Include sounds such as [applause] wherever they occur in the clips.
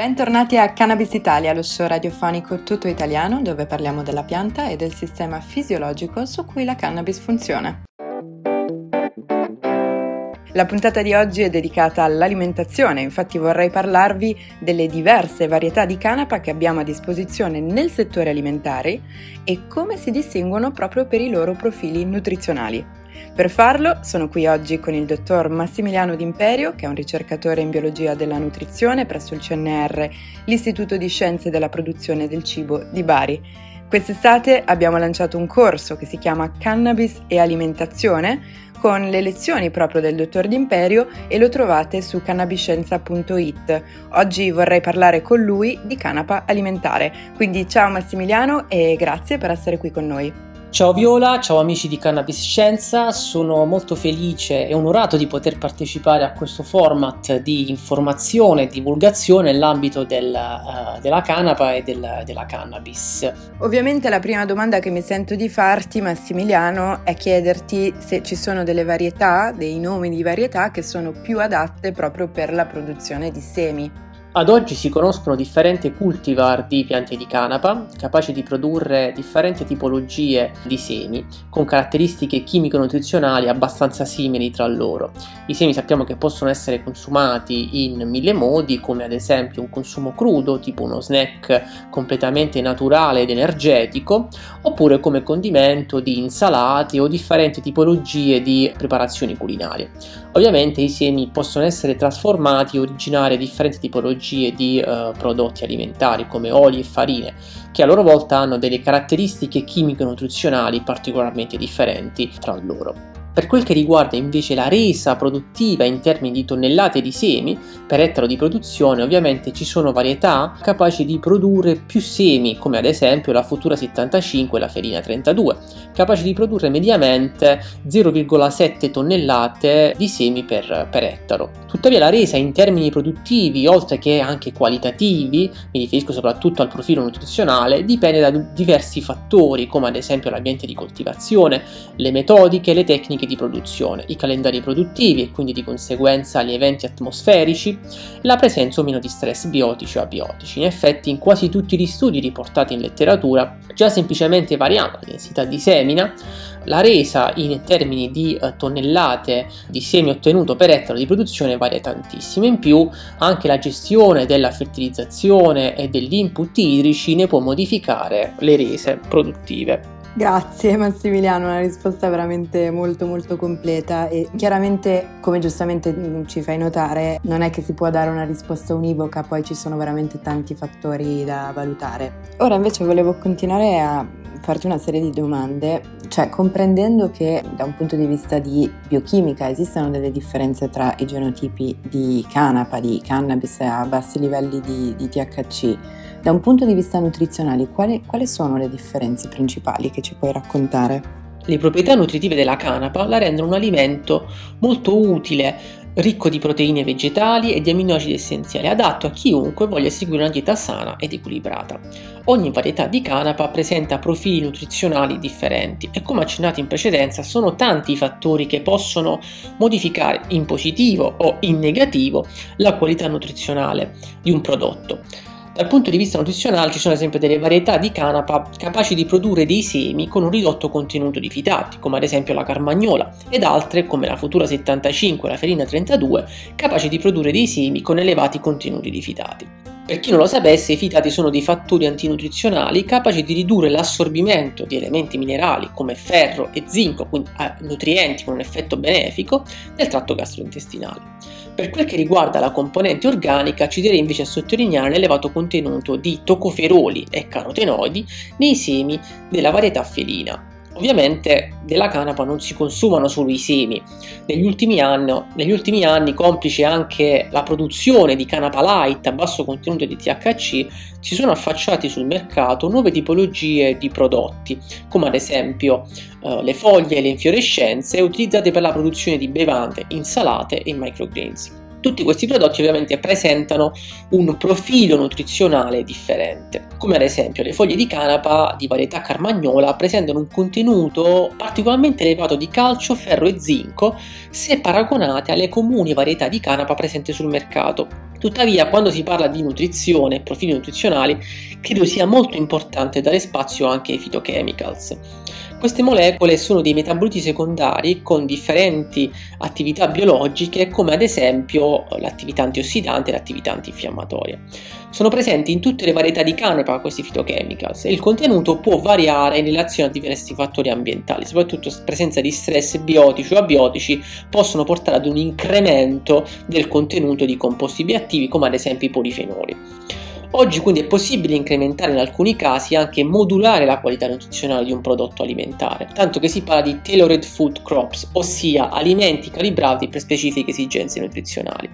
Bentornati a Cannabis Italia, lo show radiofonico tutto italiano dove parliamo della pianta e del sistema fisiologico su cui la cannabis funziona. La puntata di oggi è dedicata all'alimentazione, infatti vorrei parlarvi delle diverse varietà di canapa che abbiamo a disposizione nel settore alimentare e come si distinguono proprio per i loro profili nutrizionali. Per farlo sono qui oggi con il dottor Massimiliano D'Imperio, che è un ricercatore in biologia della nutrizione presso il CNR, l'Istituto di Scienze della Produzione del Cibo di Bari. Quest'estate abbiamo lanciato un corso che si chiama Cannabis e Alimentazione con le lezioni proprio del dottor D'Imperio e lo trovate su cannabiscienza.it. Oggi vorrei parlare con lui di canapa alimentare. Quindi ciao Massimiliano e grazie per essere qui con noi. Ciao Viola, ciao amici di Cannabis Scienza, sono molto felice e onorato di poter partecipare a questo format di informazione e divulgazione nell'ambito del, uh, della canapa e del, della cannabis. Ovviamente la prima domanda che mi sento di farti Massimiliano è chiederti se ci sono delle varietà, dei nomi di varietà che sono più adatte proprio per la produzione di semi. Ad oggi si conoscono differenti cultivar di piante di canapa, capaci di produrre differenti tipologie di semi, con caratteristiche chimico-nutrizionali abbastanza simili tra loro. I semi sappiamo che possono essere consumati in mille modi, come ad esempio un consumo crudo, tipo uno snack completamente naturale ed energetico, oppure come condimento di insalate o differenti tipologie di preparazioni culinarie. Ovviamente i semi possono essere trasformati e originare differenti tipologie di uh, prodotti alimentari come oli e farine, che a loro volta hanno delle caratteristiche chimico-nutrizionali particolarmente differenti tra loro. Per quel che riguarda invece la resa produttiva in termini di tonnellate di semi per ettaro di produzione, ovviamente ci sono varietà capaci di produrre più semi, come ad esempio la Futura 75 e la Ferina 32, capaci di produrre mediamente 0,7 tonnellate di semi per, per ettaro. Tuttavia la resa in termini produttivi, oltre che anche qualitativi, mi riferisco soprattutto al profilo nutrizionale, dipende da diversi fattori, come ad esempio l'ambiente di coltivazione, le metodiche, le tecniche tecniche di produzione, i calendari produttivi e quindi di conseguenza gli eventi atmosferici, la presenza o meno di stress biotici o abiotici. In effetti in quasi tutti gli studi riportati in letteratura, già semplicemente variando la densità di semina, la resa in termini di eh, tonnellate di semi ottenuto per ettaro di produzione varia tantissimo. In più anche la gestione della fertilizzazione e degli input idrici ne può modificare le rese produttive. Grazie Massimiliano, una risposta veramente molto molto completa e chiaramente come giustamente ci fai notare non è che si può dare una risposta univoca, poi ci sono veramente tanti fattori da valutare. Ora invece volevo continuare a farti una serie di domande, cioè comprendendo che da un punto di vista di biochimica esistono delle differenze tra i genotipi di canapa, di cannabis a bassi livelli di, di THC, da un punto di vista nutrizionale quali, quali sono le differenze principali che ci puoi raccontare? Le proprietà nutritive della canapa la rendono un alimento molto utile ricco di proteine vegetali e di aminoacidi essenziali, adatto a chiunque voglia seguire una dieta sana ed equilibrata. Ogni varietà di canapa presenta profili nutrizionali differenti e come accennato in precedenza sono tanti i fattori che possono modificare in positivo o in negativo la qualità nutrizionale di un prodotto. Dal punto di vista nutrizionale ci sono ad esempio delle varietà di canapa capaci di produrre dei semi con un ridotto contenuto di fitati, come ad esempio la carmagnola, ed altre, come la Futura 75 e la Ferina 32, capaci di produrre dei semi con elevati contenuti di fitati. Per chi non lo sapesse, i fitati sono dei fattori antinutrizionali capaci di ridurre l'assorbimento di elementi minerali come ferro e zinco, quindi nutrienti con un effetto benefico, nel tratto gastrointestinale. Per quel che riguarda la componente organica, ci direi invece a sottolineare l'elevato contenuto di tocoferoli e carotenoidi nei semi della varietà felina. Ovviamente della canapa non si consumano solo i semi. Negli ultimi, anni, negli ultimi anni, complice anche la produzione di canapa light a basso contenuto di THC, si sono affacciati sul mercato nuove tipologie di prodotti, come ad esempio eh, le foglie e le infiorescenze utilizzate per la produzione di bevande, insalate e microgreens. Tutti questi prodotti ovviamente presentano un profilo nutrizionale differente, come ad esempio le foglie di canapa di varietà carmagnola presentano un contenuto particolarmente elevato di calcio, ferro e zinco se paragonate alle comuni varietà di canapa presenti sul mercato. Tuttavia, quando si parla di nutrizione e profili nutrizionali, credo sia molto importante dare spazio anche ai phytochemicals. Queste molecole sono dei metaboliti secondari con differenti attività biologiche come ad esempio l'attività antiossidante e l'attività antinfiammatoria. Sono presenti in tutte le varietà di canepa questi phytochemicals e il contenuto può variare in relazione a diversi fattori ambientali, soprattutto presenza di stress biotici o abiotici possono portare ad un incremento del contenuto di composti bioattivi come ad esempio i polifenoli. Oggi quindi è possibile incrementare in alcuni casi anche modulare la qualità nutrizionale di un prodotto alimentare, tanto che si parla di tailored food crops, ossia alimenti calibrati per specifiche esigenze nutrizionali.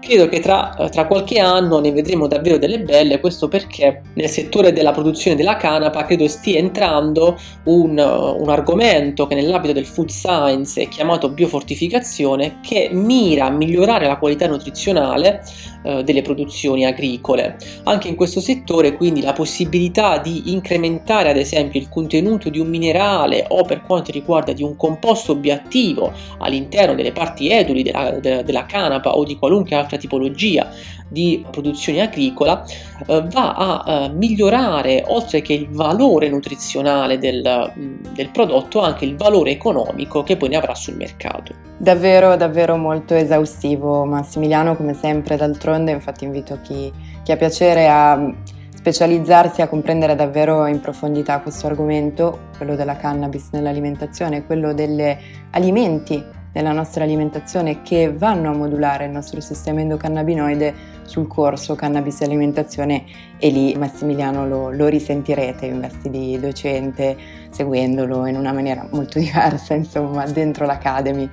Credo che tra, eh, tra qualche anno ne vedremo davvero delle belle, questo perché nel settore della produzione della canapa credo stia entrando un, un argomento che nell'ambito del food science è chiamato biofortificazione, che mira a migliorare la qualità nutrizionale eh, delle produzioni agricole. Anche in questo settore quindi la possibilità di incrementare ad esempio il contenuto di un minerale o per quanto riguarda di un composto bioattivo all'interno delle parti eduli della, della, della canapa o di qualunque altra tipologia di produzione agricola eh, va a eh, migliorare oltre che il valore nutrizionale del, mm, del prodotto anche il valore economico che poi ne avrà sul mercato. Davvero, davvero molto esaustivo Massimiliano, come sempre, d'altronde, infatti invito chi, chi ha piacere a specializzarsi, a comprendere davvero in profondità questo argomento, quello della cannabis nell'alimentazione, quello degli alimenti nella nostra alimentazione che vanno a modulare il nostro sistema endocannabinoide sul corso Cannabis e Alimentazione e lì Massimiliano lo, lo risentirete in vesti di docente, seguendolo in una maniera molto [laughs] diversa, insomma, dentro l'Academy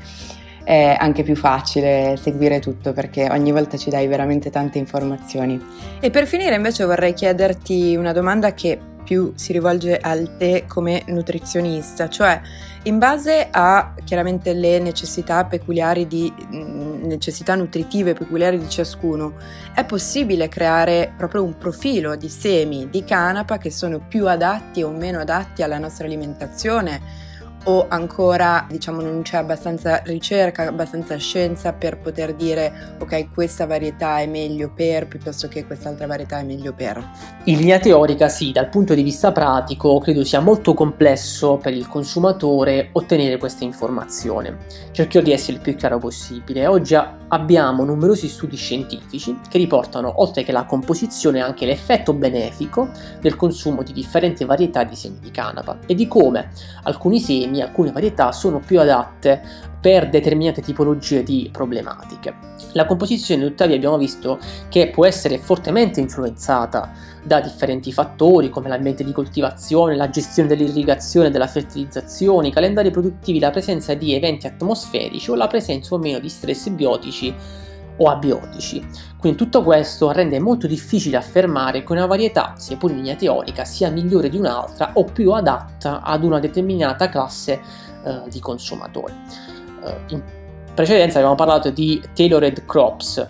è anche più facile seguire tutto perché ogni volta ci dai veramente tante informazioni. E per finire invece vorrei chiederti una domanda che più si rivolge al te come nutrizionista, cioè in base a chiaramente le necessità peculiari di mm, necessità nutritive peculiari di ciascuno, è possibile creare proprio un profilo di semi di canapa che sono più adatti o meno adatti alla nostra alimentazione o ancora diciamo non c'è abbastanza ricerca, abbastanza scienza per poter dire ok questa varietà è meglio per piuttosto che quest'altra varietà è meglio per? In linea teorica sì, dal punto di vista pratico credo sia molto complesso per il consumatore ottenere questa informazione. Cercherò di essere il più chiaro possibile. Oggi abbiamo numerosi studi scientifici che riportano oltre che la composizione anche l'effetto benefico del consumo di differenti varietà di semi di canapa e di come alcuni semi semi, alcune varietà sono più adatte per determinate tipologie di problematiche. La composizione tuttavia abbiamo visto che può essere fortemente influenzata da differenti fattori come l'ambiente di coltivazione, la gestione dell'irrigazione della fertilizzazione, i calendari produttivi, la presenza di eventi atmosferici o la presenza o meno di stress biotici o abiotici. Quindi tutto questo rende molto difficile affermare che una varietà, sia pure in linea teorica, sia migliore di un'altra o più adatta ad una determinata classe eh, di consumatori. Eh, in precedenza abbiamo parlato di tailored crops.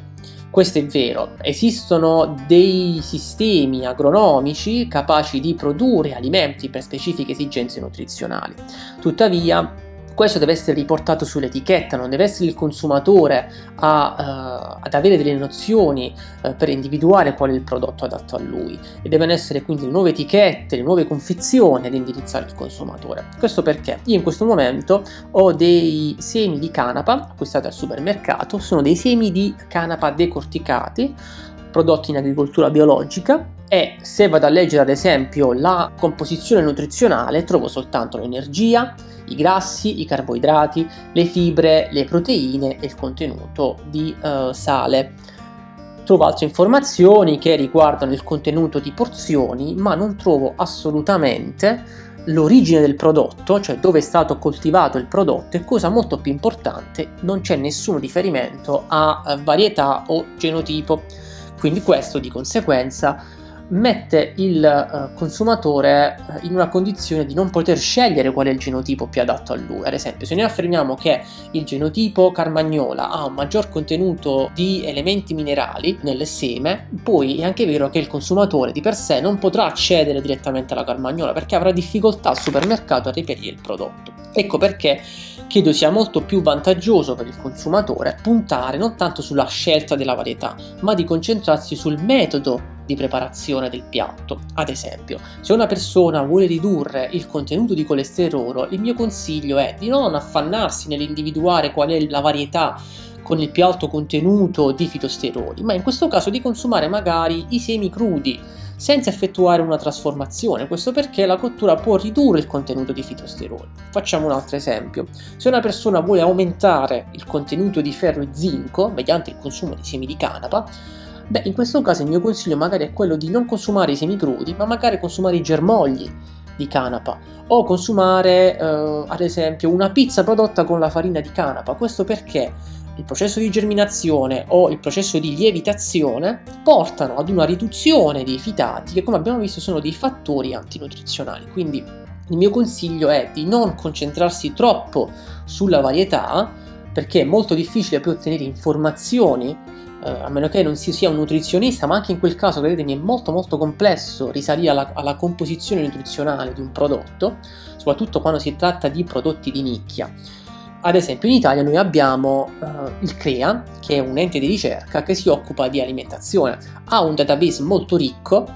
Questo è vero, esistono dei sistemi agronomici capaci di produrre alimenti per specifiche esigenze nutrizionali. Tuttavia, questo deve essere riportato sull'etichetta, non deve essere il consumatore a, uh, ad avere delle nozioni uh, per individuare qual è il prodotto adatto a lui e devono essere quindi le nuove etichette, le nuove confezioni ad indirizzare il consumatore. Questo perché io in questo momento ho dei semi di canapa acquistati al supermercato, sono dei semi di canapa decorticati prodotti in agricoltura biologica e se vado a leggere ad esempio la composizione nutrizionale trovo soltanto l'energia, i grassi, i carboidrati, le fibre, le proteine e il contenuto di uh, sale. Trovo altre informazioni che riguardano il contenuto di porzioni, ma non trovo assolutamente l'origine del prodotto, cioè dove è stato coltivato il prodotto e cosa molto più importante, non c'è nessun riferimento a varietà o genotipo. Quindi questo di conseguenza mette il uh, consumatore uh, in una condizione di non poter scegliere qual è il genotipo più adatto a lui. Ad esempio, se noi affermiamo che il genotipo carmagnola ha un maggior contenuto di elementi minerali nel seme, poi è anche vero che il consumatore di per sé non potrà accedere direttamente alla carmagnola perché avrà difficoltà al supermercato a reperire il prodotto. Ecco perché credo sia molto più vantaggioso per il consumatore puntare non tanto sulla scelta della varietà, ma di concentrarsi sul metodo di preparazione del piatto. Ad esempio, se una persona vuole ridurre il contenuto di colesterolo, il mio consiglio è di non affannarsi nell'individuare qual è la varietà con il più alto contenuto di fitosteroli, ma in questo caso di consumare magari i semi crudi senza effettuare una trasformazione. Questo perché la cottura può ridurre il contenuto di fitosteroli. Facciamo un altro esempio. Se una persona vuole aumentare il contenuto di ferro e zinco mediante il consumo di semi di canapa, beh, in questo caso il mio consiglio magari è quello di non consumare i semi crudi, ma magari consumare i germogli di canapa o consumare eh, ad esempio una pizza prodotta con la farina di canapa. Questo perché il processo di germinazione o il processo di lievitazione portano ad una riduzione dei fitati che come abbiamo visto sono dei fattori antinutrizionali. Quindi il mio consiglio è di non concentrarsi troppo sulla varietà perché è molto difficile poi ottenere informazioni eh, a meno che non si sia un nutrizionista, ma anche in quel caso, credetemi, è molto molto complesso risalire alla, alla composizione nutrizionale di un prodotto, soprattutto quando si tratta di prodotti di nicchia. Ad esempio in Italia noi abbiamo uh, il CREA, che è un ente di ricerca che si occupa di alimentazione, ha un database molto ricco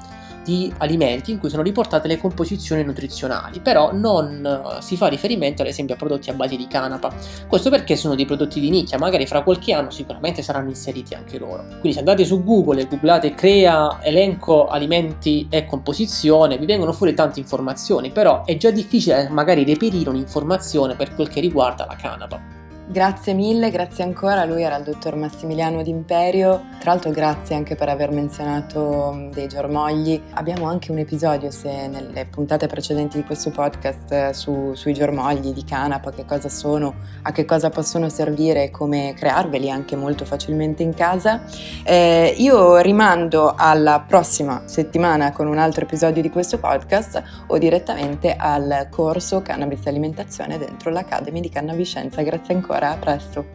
di alimenti in cui sono riportate le composizioni nutrizionali, però non uh, si fa riferimento ad esempio a prodotti a base di canapa. Questo perché sono dei prodotti di nicchia, magari fra qualche anno sicuramente saranno inseriti anche loro. Quindi se andate su Google e googlate crea elenco alimenti e composizione, vi vengono fuori tante informazioni, però è già difficile magari reperire un'informazione per quel che riguarda la canapa. Grazie mille, grazie ancora. Lui era il dottor Massimiliano D'Imperio. Tra l'altro, grazie anche per aver menzionato mm, dei germogli. Abbiamo anche un episodio, se nelle puntate precedenti di questo podcast, eh, su, sui germogli di canapa, che cosa sono, a che cosa possono servire e come crearveli anche molto facilmente in casa. Eh, io rimando alla prossima settimana con un altro episodio di questo podcast o direttamente al corso Cannabis Alimentazione dentro l'Academy di Cannabiscienza. Grazie ancora ancora, a presto!